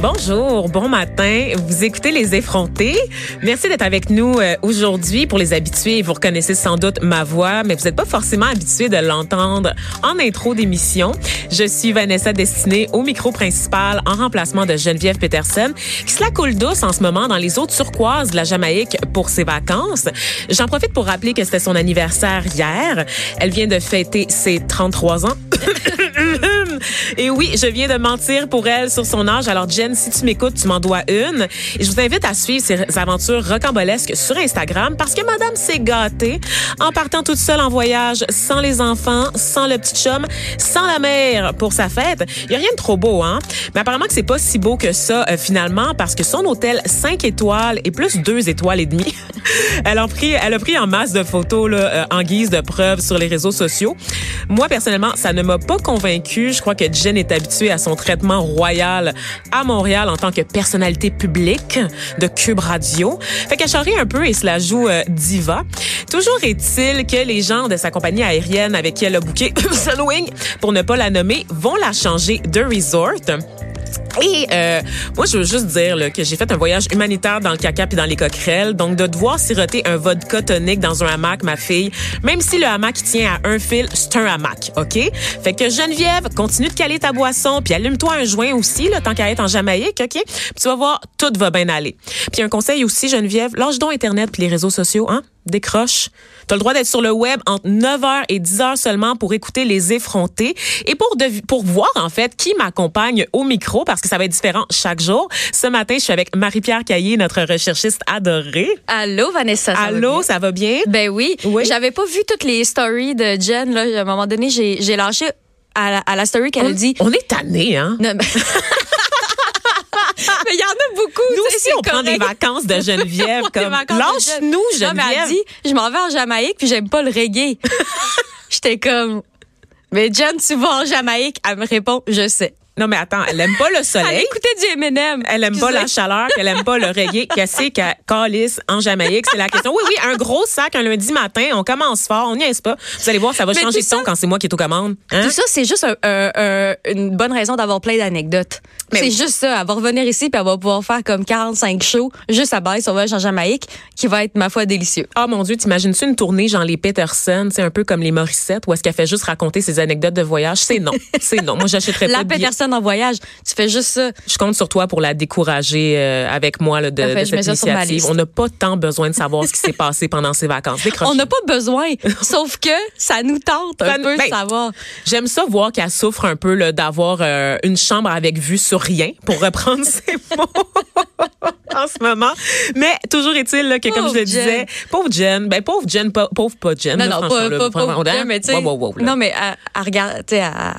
Bonjour, bon matin. Vous écoutez Les Effrontés. Merci d'être avec nous euh, aujourd'hui. Pour les habitués, vous reconnaissez sans doute ma voix, mais vous n'êtes pas forcément habitués de l'entendre en intro d'émission. Je suis Vanessa Destinée au micro principal en remplacement de Geneviève Peterson, qui se la coule douce en ce moment dans les eaux turquoises de la Jamaïque pour ses vacances. J'en profite pour rappeler que c'était son anniversaire hier. Elle vient de fêter ses 33 ans. Et oui, je viens de mentir pour elle sur son âge. Alors, Jen, si tu m'écoutes, tu m'en dois une. Et je vous invite à suivre ses aventures rocambolesques sur Instagram parce que madame s'est gâtée en partant toute seule en voyage, sans les enfants, sans le petit chum, sans la mère pour sa fête. Il y a rien de trop beau, hein? Mais apparemment que c'est pas si beau que ça, euh, finalement, parce que son hôtel 5 étoiles et plus 2 étoiles et demie, elle, a pris, elle a pris en masse de photos là, euh, en guise de preuve sur les réseaux sociaux. Moi, personnellement, ça ne m'a pas convaincue. Je crois que Jen est habituée à son traitement royal à Montréal en tant que personnalité publique de Cube Radio. Fait qu'elle charrie un peu et se la joue euh, diva. Toujours est-il que les gens de sa compagnie aérienne avec qui elle a booké Sunwing, pour ne pas la nommer, vont la changer de resort. Et euh, moi, je veux juste dire que j'ai fait un voyage humanitaire dans le caca puis dans les coquerelles. Donc, de devoir siroter un vodka tonique dans un hamac, ma fille, même si le hamac tient à un fil, c'est un hamac, OK? Fait que Geneviève, continue de caler ta boisson puis allume-toi un joint aussi, là, tant qu'à être en Jamaïque, OK? Puis tu vas voir, tout va bien aller. Puis un conseil aussi, Geneviève, lâche donc Internet puis les réseaux sociaux, hein? Décroche. Tu as le droit d'être sur le web entre 9h et 10h seulement pour écouter les effrontés et pour pour voir en fait qui m'accompagne au micro parce que ça va être différent chaque jour. Ce matin, je suis avec Marie-Pierre Caillé, notre recherchiste adorée. Allô Vanessa. Ça Allô, va ça va bien? Ben oui. Oui. J'avais pas vu toutes les stories de Jen là, à un moment donné, j'ai lâché à la, à la story qu'elle dit On est tanné hein? Non, mais mais il y en a beaucoup. Nous aussi, on prend des vacances de Geneviève. Comme lâche-nous, Jen. Non, mais elle Geneviève. dit, je m'en vais en Jamaïque puis j'aime pas le reggae. J'étais comme, mais Jen, tu vas en Jamaïque? Elle me répond, je sais. Non, mais attends, elle aime pas le Elle soleil. écoutait du M&M. Elle aime pas la chaleur, qu'elle aime pas le reggae, qu'elle sait qu'elle calisse en Jamaïque, c'est la question. Oui, oui, un gros sac un lundi matin, on commence fort, on n'y est pas. Vous allez voir, ça va Mais changer tout de ton ça- quand c'est moi qui est aux commandes. Hein? Tout ça, c'est juste un- un- un- une bonne raison d'avoir plein d'anecdotes. C'est oui. juste ça. Elle va revenir ici puis elle va pouvoir faire comme 45 shows juste à base sur voyage en Jamaïque qui va être, ma foi, délicieux. Oh mon Dieu, t'imagines-tu une tournée genre les Peterson, c'est un peu comme les Morissette, où est-ce qu'elle fait juste raconter ses anecdotes de voyage? C'est non. C'est non. Moi, j'achèterais pas La de en voyage, tu fais juste ça. Je compte sur toi pour la décourager euh, avec moi là, de, Parfait, de cette initiative. On n'a pas tant besoin de savoir ce qui s'est passé pendant ses vacances. Décroche. On n'a pas besoin, sauf que ça nous tente un Ça peu ben, de savoir. J'aime ça voir qu'elle souffre un peu d'avoir euh, une chambre avec vue sur rien, pour reprendre ses mots en ce moment. Mais toujours est-il que, comme je le disais, Jen. pauvre Jen, ben pauvre Jen, pas- pauvre pas Jen. Non, là, non, pas, mais tu sais. Wow, wow, wow, là. non, mais elle, elle regarde, tu sais, elle,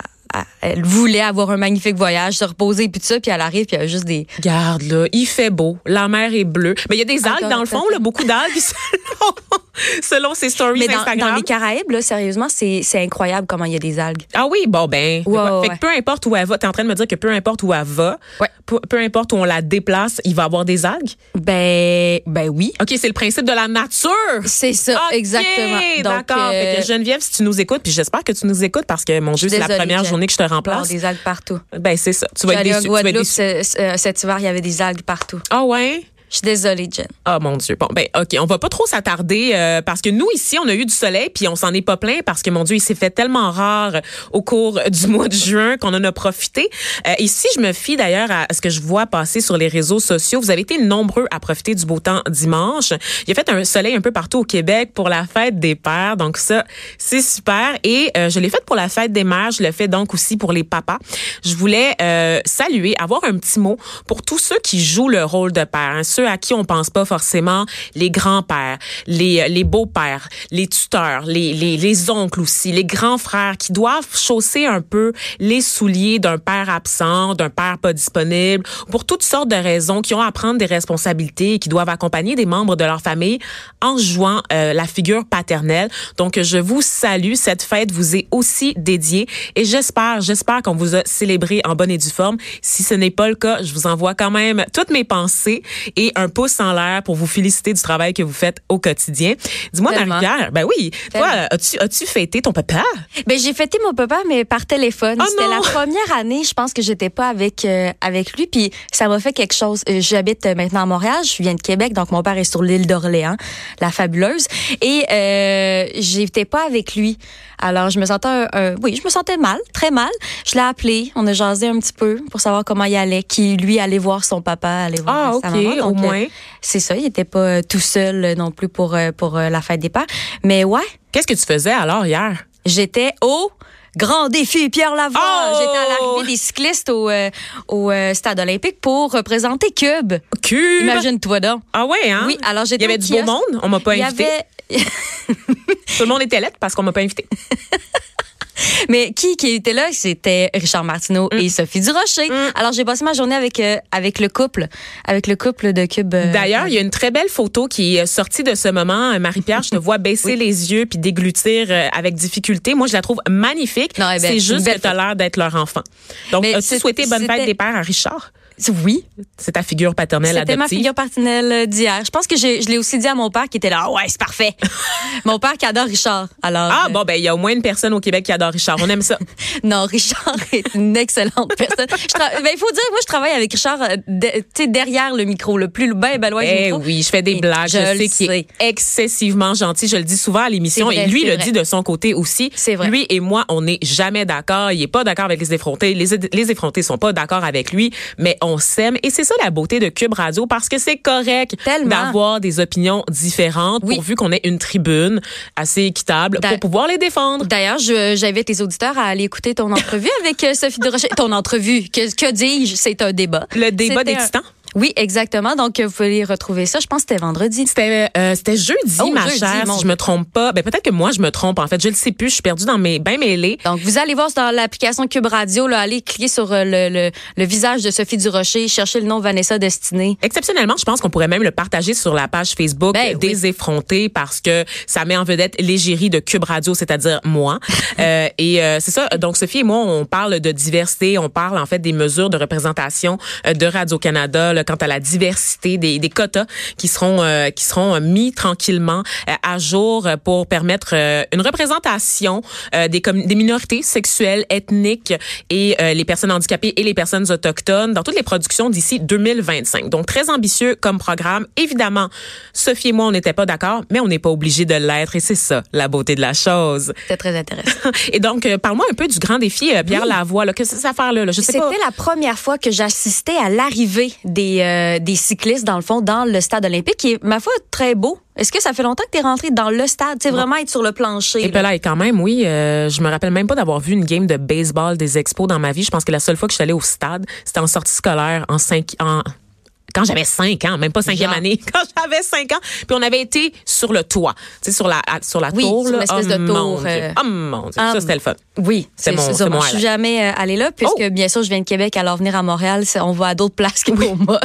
elle- voulait avoir un magnifique voyage, se reposer, puis tout ça, puis elle arrive, puis il y a juste des. Regarde, là, il fait beau, la mer est bleue. Mais il y a des algues Attends, dans le fond, là, beaucoup d'algues selon, ses stories Mais dans, Instagram. dans les Caraïbes, là, sérieusement, c'est c'est incroyable comment il y a des algues. Ah oui, bon ben. Ouais, fait ouais, que peu importe où elle va, t'es en train de me dire que peu importe où elle va, Ouais. peu, peu importe où on la déplace, il va y avoir des algues? Ben, ben oui. OK, c'est le principe de la nature. C'est ça, exactement. D'accord. Euh, Geneviève, si tu nous écoutes, puis j'espère que tu nous écoutes parce que mon Dieu, c'est la première journée que je te remplace. des algues partout. Ben c'est ça. Tu vas être déçu. Tu vas être déçu. cet hiver, il y avait des algues partout. Ah ouais? Je suis désolée, Jen. Ah mon Dieu. Bon ben ok, on va pas trop s'attarder euh, parce que nous ici on a eu du soleil puis on s'en est pas plein parce que mon Dieu il s'est fait tellement rare au cours du mois de juin qu'on en a profité. Euh, ici je me fie d'ailleurs à ce que je vois passer sur les réseaux sociaux. Vous avez été nombreux à profiter du beau temps dimanche. Il a fait un soleil un peu partout au Québec pour la fête des pères donc ça c'est super et euh, je l'ai fait pour la fête des mères. Je le fais donc aussi pour les papas. Je voulais euh, saluer, avoir un petit mot pour tous ceux qui jouent le rôle de père, hein, ceux à qui on pense pas forcément, les grands-pères, les, les beaux-pères, les tuteurs, les, les, les oncles aussi, les grands frères qui doivent chausser un peu les souliers d'un père absent, d'un père pas disponible, pour toutes sortes de raisons, qui ont à prendre des responsabilités et qui doivent accompagner des membres de leur famille en jouant euh, la figure paternelle. Donc, je vous salue. Cette fête vous est aussi dédiée et j'espère, j'espère qu'on vous a célébré en bonne et due forme. Si ce n'est pas le cas, je vous envoie quand même toutes mes pensées et un pouce en l'air pour vous féliciter du travail que vous faites au quotidien. Dis-moi. Marie-Pierre, ben oui, toi, as-tu as-tu fêté ton papa? Ben j'ai fêté mon papa mais par téléphone. Oh C'était la première année, je pense que j'étais pas avec euh, avec lui puis ça m'a fait quelque chose. Euh, J'habite euh, maintenant à Montréal, je viens de Québec donc mon père est sur l'île d'Orléans, la fabuleuse et euh, j'étais pas avec lui. Alors je me sentais un- un- oui, je me sentais mal, très mal. Je l'ai appelé, on a jasé un petit peu pour savoir comment il allait, qui lui allait voir son papa, allait voir Ah, sa ok, maman. Donc, euh, moins. c'est ça, il était pas euh, tout seul euh, non plus pour pour la fête des pères. Mais ouais, Qu'est-ce que tu faisais alors hier? J'étais au Grand défi Pierre Lavoie. Oh! J'étais à l'arrivée des cyclistes au, euh, au euh, stade olympique pour représenter Cube. Cube! Imagine-toi donc. Ah ouais, hein? Oui, alors Il j'étais y avait du beau monde, on m'a pas Il y invité. avait Tout le monde était lettre parce qu'on m'a pas invité. mais qui qui était là? C'était Richard Martineau Mm. et Sophie Durocher. Alors j'ai passé ma journée avec euh, avec le couple, avec le couple de Cube. euh, D'ailleurs, il y a une très belle photo qui est sortie de ce moment. Euh, Marie-Pierre, je te vois baisser les yeux puis déglutir euh, avec difficulté. Moi, je la trouve magnifique. C'est juste que tu as l'air d'être leur enfant. Donc, as-tu souhaité bonne fête des pères à Richard? Oui, C'est ta figure paternelle c'était ma adoptive. figure paternelle d'hier. Je pense que je l'ai aussi dit à mon père qui était là. Ah ouais, c'est parfait. mon père qui adore Richard. Alors Ah, euh, bon, ben, il y a au moins une personne au Québec qui adore Richard. On aime ça. Non, Richard est une excellente personne. Ben, il faut dire, moi, je travaille avec Richard euh, de- tu sais, derrière le micro, le plus ben, ben loin du Eh micro. oui, je fais des blagues. Je, je sais qu'il est excessivement gentil. Je le dis souvent à l'émission. Et lui, le vrai. dit de son côté aussi. C'est vrai. Lui et moi, on n'est jamais d'accord. Il est pas d'accord avec les effrontés. Les, les effrontés sont pas d'accord avec lui, mais on s'aime. Et c'est ça la beauté de Cube Radio parce que c'est correct d'avoir des opinions différentes Oui. pourvu qu'on ait une tribune assez équitable pour pouvoir les défendre. D'ailleurs, j'invite les auditeurs à aller écouter ton entrevue avec euh, Sophie Durocher. Ton entrevue, que, que dis-je? C'est un débat. Le débat des un-. Oui, exactement. Donc, vous pouvez retrouver ça. Je pense que c'était vendredi. C'était euh, c'était jeudi, Oh, ma jeudi, chère, si je me trompe pas. Ben peut-être que moi je me trompe en fait, je le sais plus, je suis perdue dans mes bains mêlés. Donc, vous allez voir dans l'application Cube Radio, là, allez cliquer sur euh, le, le, le visage de Sophie Durocher, cherchez le nom Vanessa Destinée. Exceptionnellement, je pense qu'on pourrait même le partager sur la page Facebook Ben des effrontés parce que ça met en vedette l'égérie de Cube Radio, c'est-à-dire moi. Euh, et euh, c'est ça. Donc Sophie et moi, on parle de diversité, on parle en fait des mesures de représentation euh, de Radio Canada quant à la diversité des, des quotas qui seront euh, qui seront euh, mis tranquillement euh, à jour pour permettre euh, une représentation euh, des des minorités sexuelles, ethniques et euh, les personnes handicapées et les personnes autochtones dans toutes les productions d'ici 2025. Donc très ambitieux comme programme. Évidemment, Sophie et moi on n'était pas d'accord, mais on n'est pas obligé de l'être et c'est ça la beauté de la chose. C'était très intéressant. Et donc parle-moi un peu du grand défi Pierre Lavoie là, que c'est cette affaire là, je sais C'était la première fois que j'assistais à l'arrivée des, euh, des cyclistes, dans le fond, dans le stade olympique, qui est, ma foi, très beau. Est-ce que ça fait longtemps que tu es rentré dans le stade? Tu sais, vraiment être sur le plancher. Et là. là, et quand même, oui, euh, je me rappelle même pas d'avoir vu une game de baseball des expos dans ma vie. Je pense que la seule fois que je suis allée au stade, c'était en sortie scolaire en cinq en quand j'avais cinq ans, même pas cinquième Genre. année, quand j'avais cinq ans, puis on avait été sur le toit, tu sais, sur la sur la Oui, tour, sur l'espèce oh, de tour, Mon Dieu. euh, Oh mon Dieu, ça c'était le fun. Oui, C'est mon- ça. mon Je suis jamais euh, allée là, puisque Oh! bien sûr, je viens de Québec, alors venir à Montréal, on va à d'autres places que pour moi.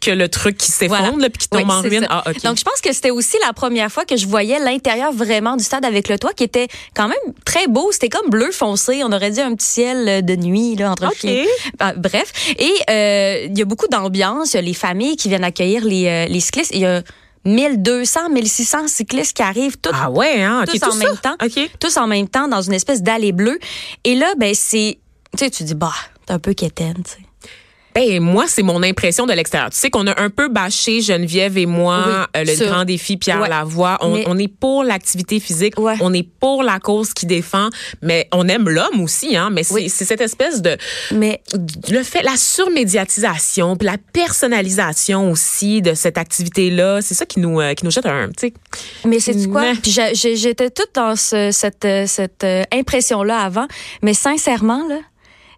que le truc qui s'effondre, Voilà. là, puis qui tombe Oui, en ruine. Ah, ok. Donc, je pense que c'était aussi la première fois que je voyais l'intérieur vraiment du stade avec le toit qui était quand même très beau. C'était comme bleu foncé. On aurait dit un petit ciel euh, de nuit, là, entre Ok. filles. Ah, bref. Et euh, il y a beaucoup d'ambiance. Les familles qui viennent accueillir les, euh, les cyclistes. Il y a 1200, 1600 cyclistes qui arrivent tous ah ouais, hein, tous tout en ça? même temps. Tous en même temps dans une espèce d'allée bleue. Et là, ben c'est, tu sais, tu dis bah, t'es un peu quétaine, tu sais. Ben moi, c'est mon impression de l'extérieur. Tu sais qu'on a un peu bâché Geneviève et moi Oui, euh, le grand défi Pierre Ouais. Lavoie. On, Mais- on est pour l'activité physique, Ouais. on est pour la cause qui défend, mais on aime l'homme aussi, hein. Mais c'est Oui. cette espèce de Mais le fait, la surmédiatisation, puis la personnalisation aussi de cette activité-là, c'est ça qui nous euh, qui nous jette un, tu sais. Mais c'est quoi? Mais- j'ai- j'étais toute dans ce- cette euh, cette impression là avant, mais sincèrement là,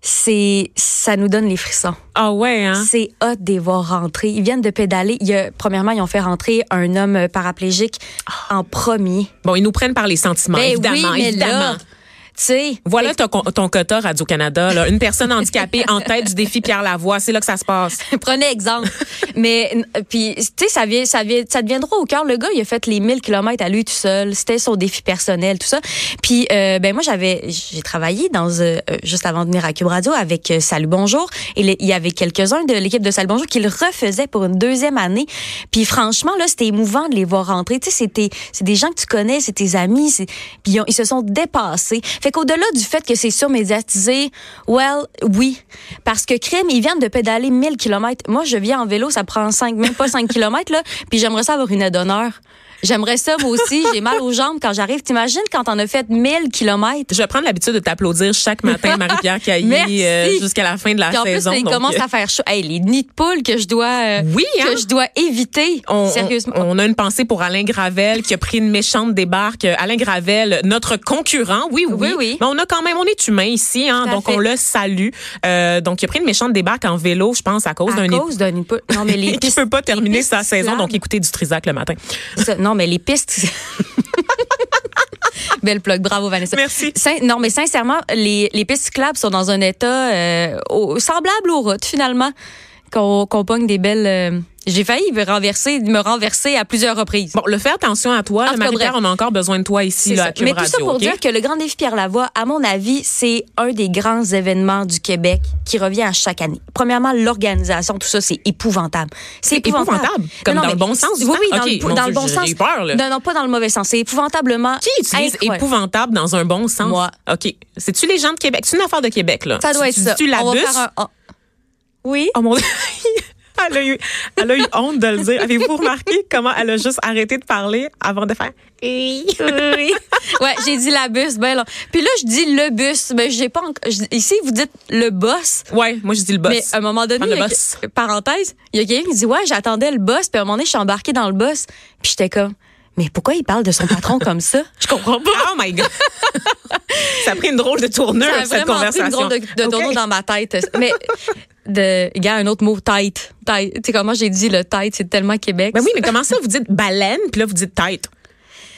c'est ça nous donne les frissons. Ah ouais, hein? C'est hot de les voir rentrer. Ils viennent de pédaler. Il y a, premièrement, ils ont fait rentrer un homme paraplégique en premier. Bon, ils nous prennent par les sentiments, Ben évidemment, oui, mais évidemment. là, sais, Voilà ton, ton quota Radio-Canada. là. Une personne handicapée en tête du défi Pierre Lavoie. C'est là que ça se passe. Prenez exemple. Mais puis tu sais ça vient ça vient ça deviendra au cœur le gars, il a fait les 1000 kilomètres à lui tout seul, c'était son défi personnel tout ça. Puis euh, ben moi j'avais j'ai travaillé dans euh, euh, juste avant de venir à Cube Radio avec euh, Salut Bonjour et il y avait quelques-uns de l'équipe de Salut Bonjour qui le refaisaient pour une deuxième année. Puis franchement là, c'était émouvant de les voir rentrer, tu sais c'était c'est des gens que tu connais, c'est tes amis, puis ils, ont- ils se sont dépassés. Fait qu'au-delà du fait que c'est surmédiatisé, well, oui, parce que crime, ils viennent de pédaler 1000 km. Moi, je viens en vélo, ça prend 5, même pas 5 km, là, puis j'aimerais ça avoir une aide d'honneur. J'aimerais ça, moi aussi. J'ai mal aux jambes quand j'arrive. T'imagines quand on a fait 1000 km? Je vais prendre l'habitude de t'applaudir chaque matin, Marie-Pierre Caillé, euh, jusqu'à la fin de la Puis en plus, saison. là, il donc, commence euh, à faire chaud. Hey, les nids de poules que je dois, euh, Oui, hein? que je dois éviter. on, Sérieusement. on- on a une pensée pour Alain Gravel qui a pris une méchante débarque. Alain Gravel, notre concurrent, oui, oui. Oui, oui. Mais on a quand même, on est humain ici, hein, à donc fait. on le salue. Euh, donc il a pris une méchante débarque en vélo, je pense, à cause à d'un cause d'un nid de poule. Non, mais les qui peut pas terminer sa saison, donc écoutez du Trisac le matin. Ça, non, mais les pistes. Belle plug, bravo Vanessa. Merci. Sin- non, mais sincèrement, les, les pistes cyclables sont dans un état euh, au- semblable aux routes finalement, qu'on qu'on pogne des belles. euh, J'ai failli me renverser, me renverser à plusieurs reprises. Bon, le faire attention à toi, En bref. on a encore besoin de toi ici là, à Cube Mais tout ça pour dire que le Grand Défi Pierre Lavoie, à mon avis, c'est un des grands événements du Québec qui revient à chaque année. Premièrement, l'organisation, tout ça, c'est épouvantable. C'est épouvantable? Comme dans mais- le bon sens Oui, oui, dans, le, mon dans Dieu, le bon sens. eu peur. Non, non, pas dans le mauvais sens. C'est épouvantablement. Qui utilise incroyable. épouvantable dans un bon sens? Moi. OK. C'est-tu les gens de Québec? C'est une affaire de Québec, là. Ça doit Tu- être tu ça. dis-tu la On va bus? faire un- un- Oui. Oh mon Dieu. Elle a, eu, elle a eu honte de le dire. Avez-vous remarqué comment elle a juste arrêté de parler avant de faire oui? Oui. Ouais, j'ai dit la bus, ben là. Puis là, je dis le bus, mais j'ai pas encore. Ici, vous dites le boss. Ouais, moi je dis le boss. Mais à un moment donné, le a- boss. parenthèse, il y a quelqu'un qui dit ouais, j'attendais le boss, puis à un moment donné, je suis embarquée dans le boss, puis j'étais comme mais pourquoi il parle de son patron comme ça Je comprends pas. Oh my God! ça a pris une drôle de tournure, Ça a cette pris une drôle de, tournure dans ma tête. Mais de, il y a un autre mot, tête. Tête. Tu sais comment j'ai dit le tête, c'est tellement Québec. Ben oui, mais comment ça, vous dites baleine, puis là, vous dites tête?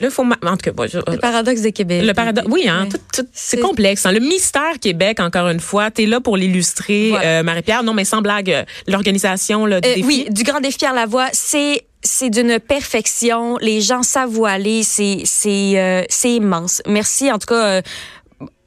Là, faut. ma- En tout cas, bon, je- Le paradoxe de Québec. Le paradoxe. Oui, hein, tout- tout- c'est complexe. hein. Le mystère Québec, encore une fois, t'es là pour l'illustrer, Voilà. euh, Marie-Pierre. Non, mais sans blague, euh, l'organisation là, du Euh, défi. oui, du Grand Défi Pierre Lavoie, c'est c'est d'une perfection. Les gens savent où aller. C'est c'est euh, c'est immense. Merci en tout cas.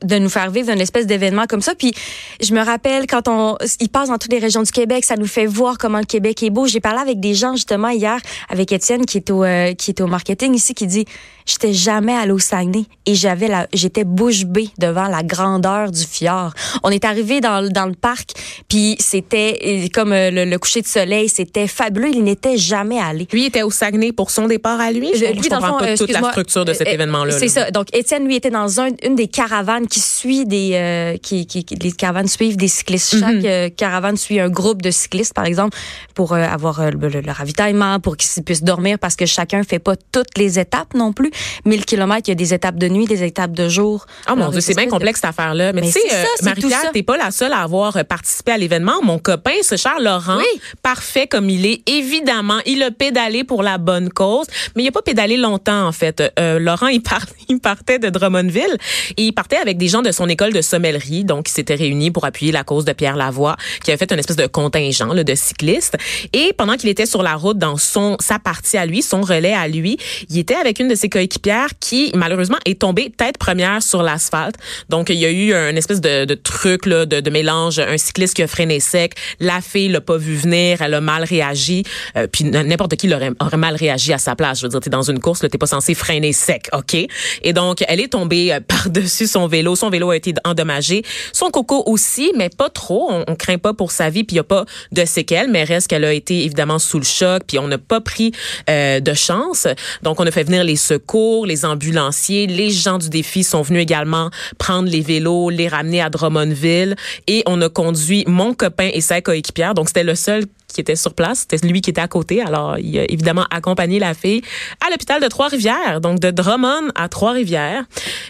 De nous faire vivre une espèce d'événement comme ça. Puis je me rappelle quand on, il passe dans toutes les régions du Québec, ça nous fait voir comment le Québec est beau. J'ai parlé avec des gens justement hier, avec Étienne qui est au euh, qui est au marketing ici, qui dit j'étais jamais allé au Saguenay et j'avais la, j'étais bouche bée devant la grandeur du fjord. On est arrivé dans le- dans le parc, puis c'était euh, comme euh, le, le coucher de soleil, c'était fabuleux. Il n'était jamais allé. Lui était au Saguenay pour son départ à lui? Je, Euh, je dans le comprends fond, pas toute la structure de cet événement-là. C'est là. ça. Donc, Étienne, lui, était dans un- une des caravanes qui suit des... euh, qui, qui, les caravanes suivent des cyclistes. Chaque Mhm. euh, caravane suit un groupe de cyclistes, par exemple, pour euh, avoir euh, le, le- le ravitaillement, pour qu'ils puissent dormir, parce que chacun fait pas toutes les étapes non plus. 1000 kilomètres, il y a des étapes de nuit, des étapes de jour. Oh mon Dieu, c'est bien de- complexe cette affaire-là. Mais, Mais tu sais, Marie-Pierre, t'es pas la seule à avoir participé à l'événement. Mon copain, ce cher Laurent, Oui. parfait comme il est, évidemment, il a pédalé pour la bonne cause, mais il a pas pédalé longtemps en fait. Euh, Laurent, il, part- il partait de Drummondville et il partait avec des gens de son école de sommellerie, donc ils s'étaient réunis pour appuyer la cause de Pierre Lavoie, qui avait fait une espèce de contingent là, de cyclistes. Et pendant qu'il était sur la route dans son sa partie à lui, son relais à lui, il était avec une de ses coéquipières qui malheureusement est tombée tête première sur l'asphalte. Donc il y a eu un espèce de, de truc là, de, de mélange, un cycliste qui a freiné sec, la fille l'a pas vu venir, elle a mal réagi, euh, puis n'importe qui l'aurait aurait mal réagi à sa place. Je veux dire, t'es dans une course, t'es pas censé freiner sec, ok? Et donc elle est tombée euh, par-dessus son vélo, son vélo a été endommagé, son coco aussi, mais pas trop. On, on craint pas pour sa vie, puis il y a pas de séquelles, mais reste qu'elle a été évidemment sous le choc, puis on n'a pas pris euh, de chance. Donc on a fait venir les secours, les ambulanciers, les gens du défi sont venus également prendre les vélos, les ramener à Drummondville, et on a conduit mon copain et sa coéquipière. Donc c'était le seul qui était sur place. C'était lui qui était à côté. Alors, il a évidemment accompagné la fille à l'hôpital de Trois-Rivières, donc de Drummond à Trois-Rivières,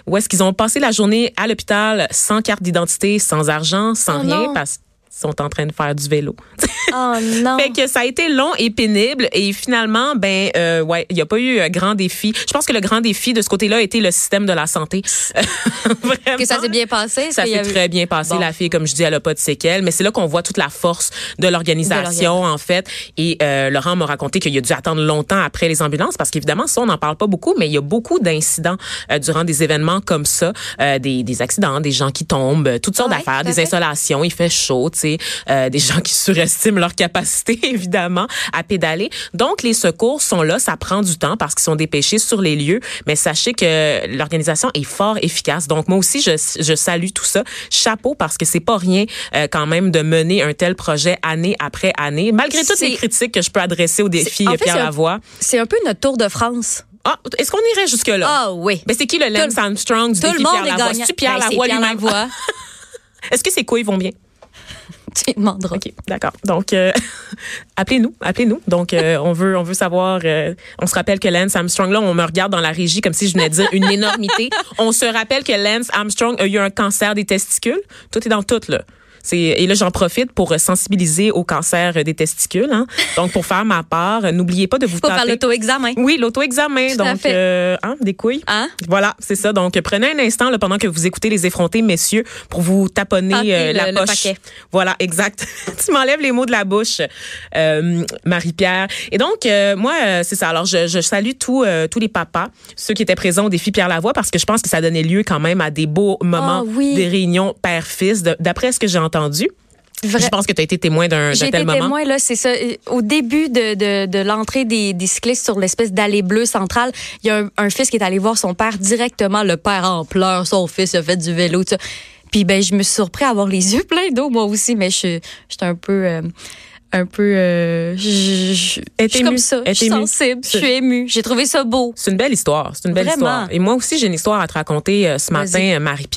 où est-ce qu'ils ont passé la journée à l'hôpital sans carte d'identité, sans argent, sans Oh rien, parce sont en train de faire du vélo. Oh non. Fait que ça a été long et pénible et finalement ben euh, ouais, il y a pas eu un grand défi. Je pense que le grand défi de ce côté-là a été le système de la santé. Vraiment. que ça s'est bien passé. Ça s'est très bien passé. Bon. La fille, comme je dis, elle a pas de séquelles. Mais c'est là qu'on voit toute la force de l'organisation, en fait. Et euh, Laurent m'a raconté qu'il a dû attendre longtemps après les ambulances parce qu'évidemment, ça, on n'en parle pas beaucoup, mais il y a beaucoup d'incidents euh, durant des événements comme ça, euh, des, des accidents, des gens qui tombent, euh, toutes sortes Ouais, d'affaires, des fait. insolations, il fait chaud, tu sais, euh, des gens qui surestiment leur capacité, évidemment, à pédaler. Donc, les secours sont là. Ça prend du temps parce qu'ils sont dépêchés sur les lieux. Mais sachez que l'organisation est fort efficace. Donc, moi aussi, je, je salue tout ça. Chapeau parce que c'est pas rien euh, quand même de mener un tel projet année après année, malgré toutes les C'est- critiques que je peux adresser au défi en fait, Pierre c'est Lavoie. C'est un peu notre Tour de France. Ah, est-ce qu'on irait jusque-là? Ah oui. Ben, c'est qui le Lance Armstrong du Tout défi le monde Pierre Lavoie? C'est-tu Pierre Ben, c'est Lavoie lui-même? Est-ce que ses couilles vont bien? Tu demanderas. OK, d'accord. Donc, euh, appelez-nous, appelez-nous. Donc, euh, on veut, on veut savoir. euh, on se rappelle que Lance Armstrong, là, on me regarde dans la régie comme si je venais de dire une énormité. On se rappelle que Lance Armstrong a eu un cancer des testicules. Tout est dans tout là. C'est, et là, j'en profite pour sensibiliser au cancer des testicules. Hein. Donc, pour faire ma part, n'oubliez pas de vous Faut faire l'auto-examen. Oui, l'auto-examen. Donc, fait. euh, hein, des couilles. Hein? Voilà, c'est ça. Donc, prenez un instant là, pendant que vous écoutez les effrontés, messieurs, pour vous taponner euh, la le- le poche. paquet. Voilà, exact. tu m'enlèves les mots de la bouche, euh, Marie-Pierre. Et donc, euh, moi, c'est ça. Alors, je, je salue tous tous les papas, ceux qui étaient présents au défi Pierre Lavoie, parce que je pense que ça donnait lieu quand même à des beaux moments, Ah oui. des réunions père-fils, d'après ce que j'ai entendu. Vrai- Je pense que tu as été témoin d'un tel été moment. témoin, là, c'est ça. Au début de, de, de l'entrée des, des cyclistes sur l'espèce d'allée bleue centrale, il y a un, un fils qui est allé voir son père directement. Le père en pleurs, son fils a fait du vélo, tout ça. Puis ben, je me suis surpris à avoir les yeux pleins d'eau, moi aussi, mais je j'étais un peu... euh, un peu... euh, je- suis comme ça. Je suis sensible. Je suis émue. J'ai trouvé ça beau. C'est une belle histoire. C'est une belle Vraiment. histoire. Et moi aussi, j'ai une histoire à te raconter euh, ce matin, Marie-Pierre.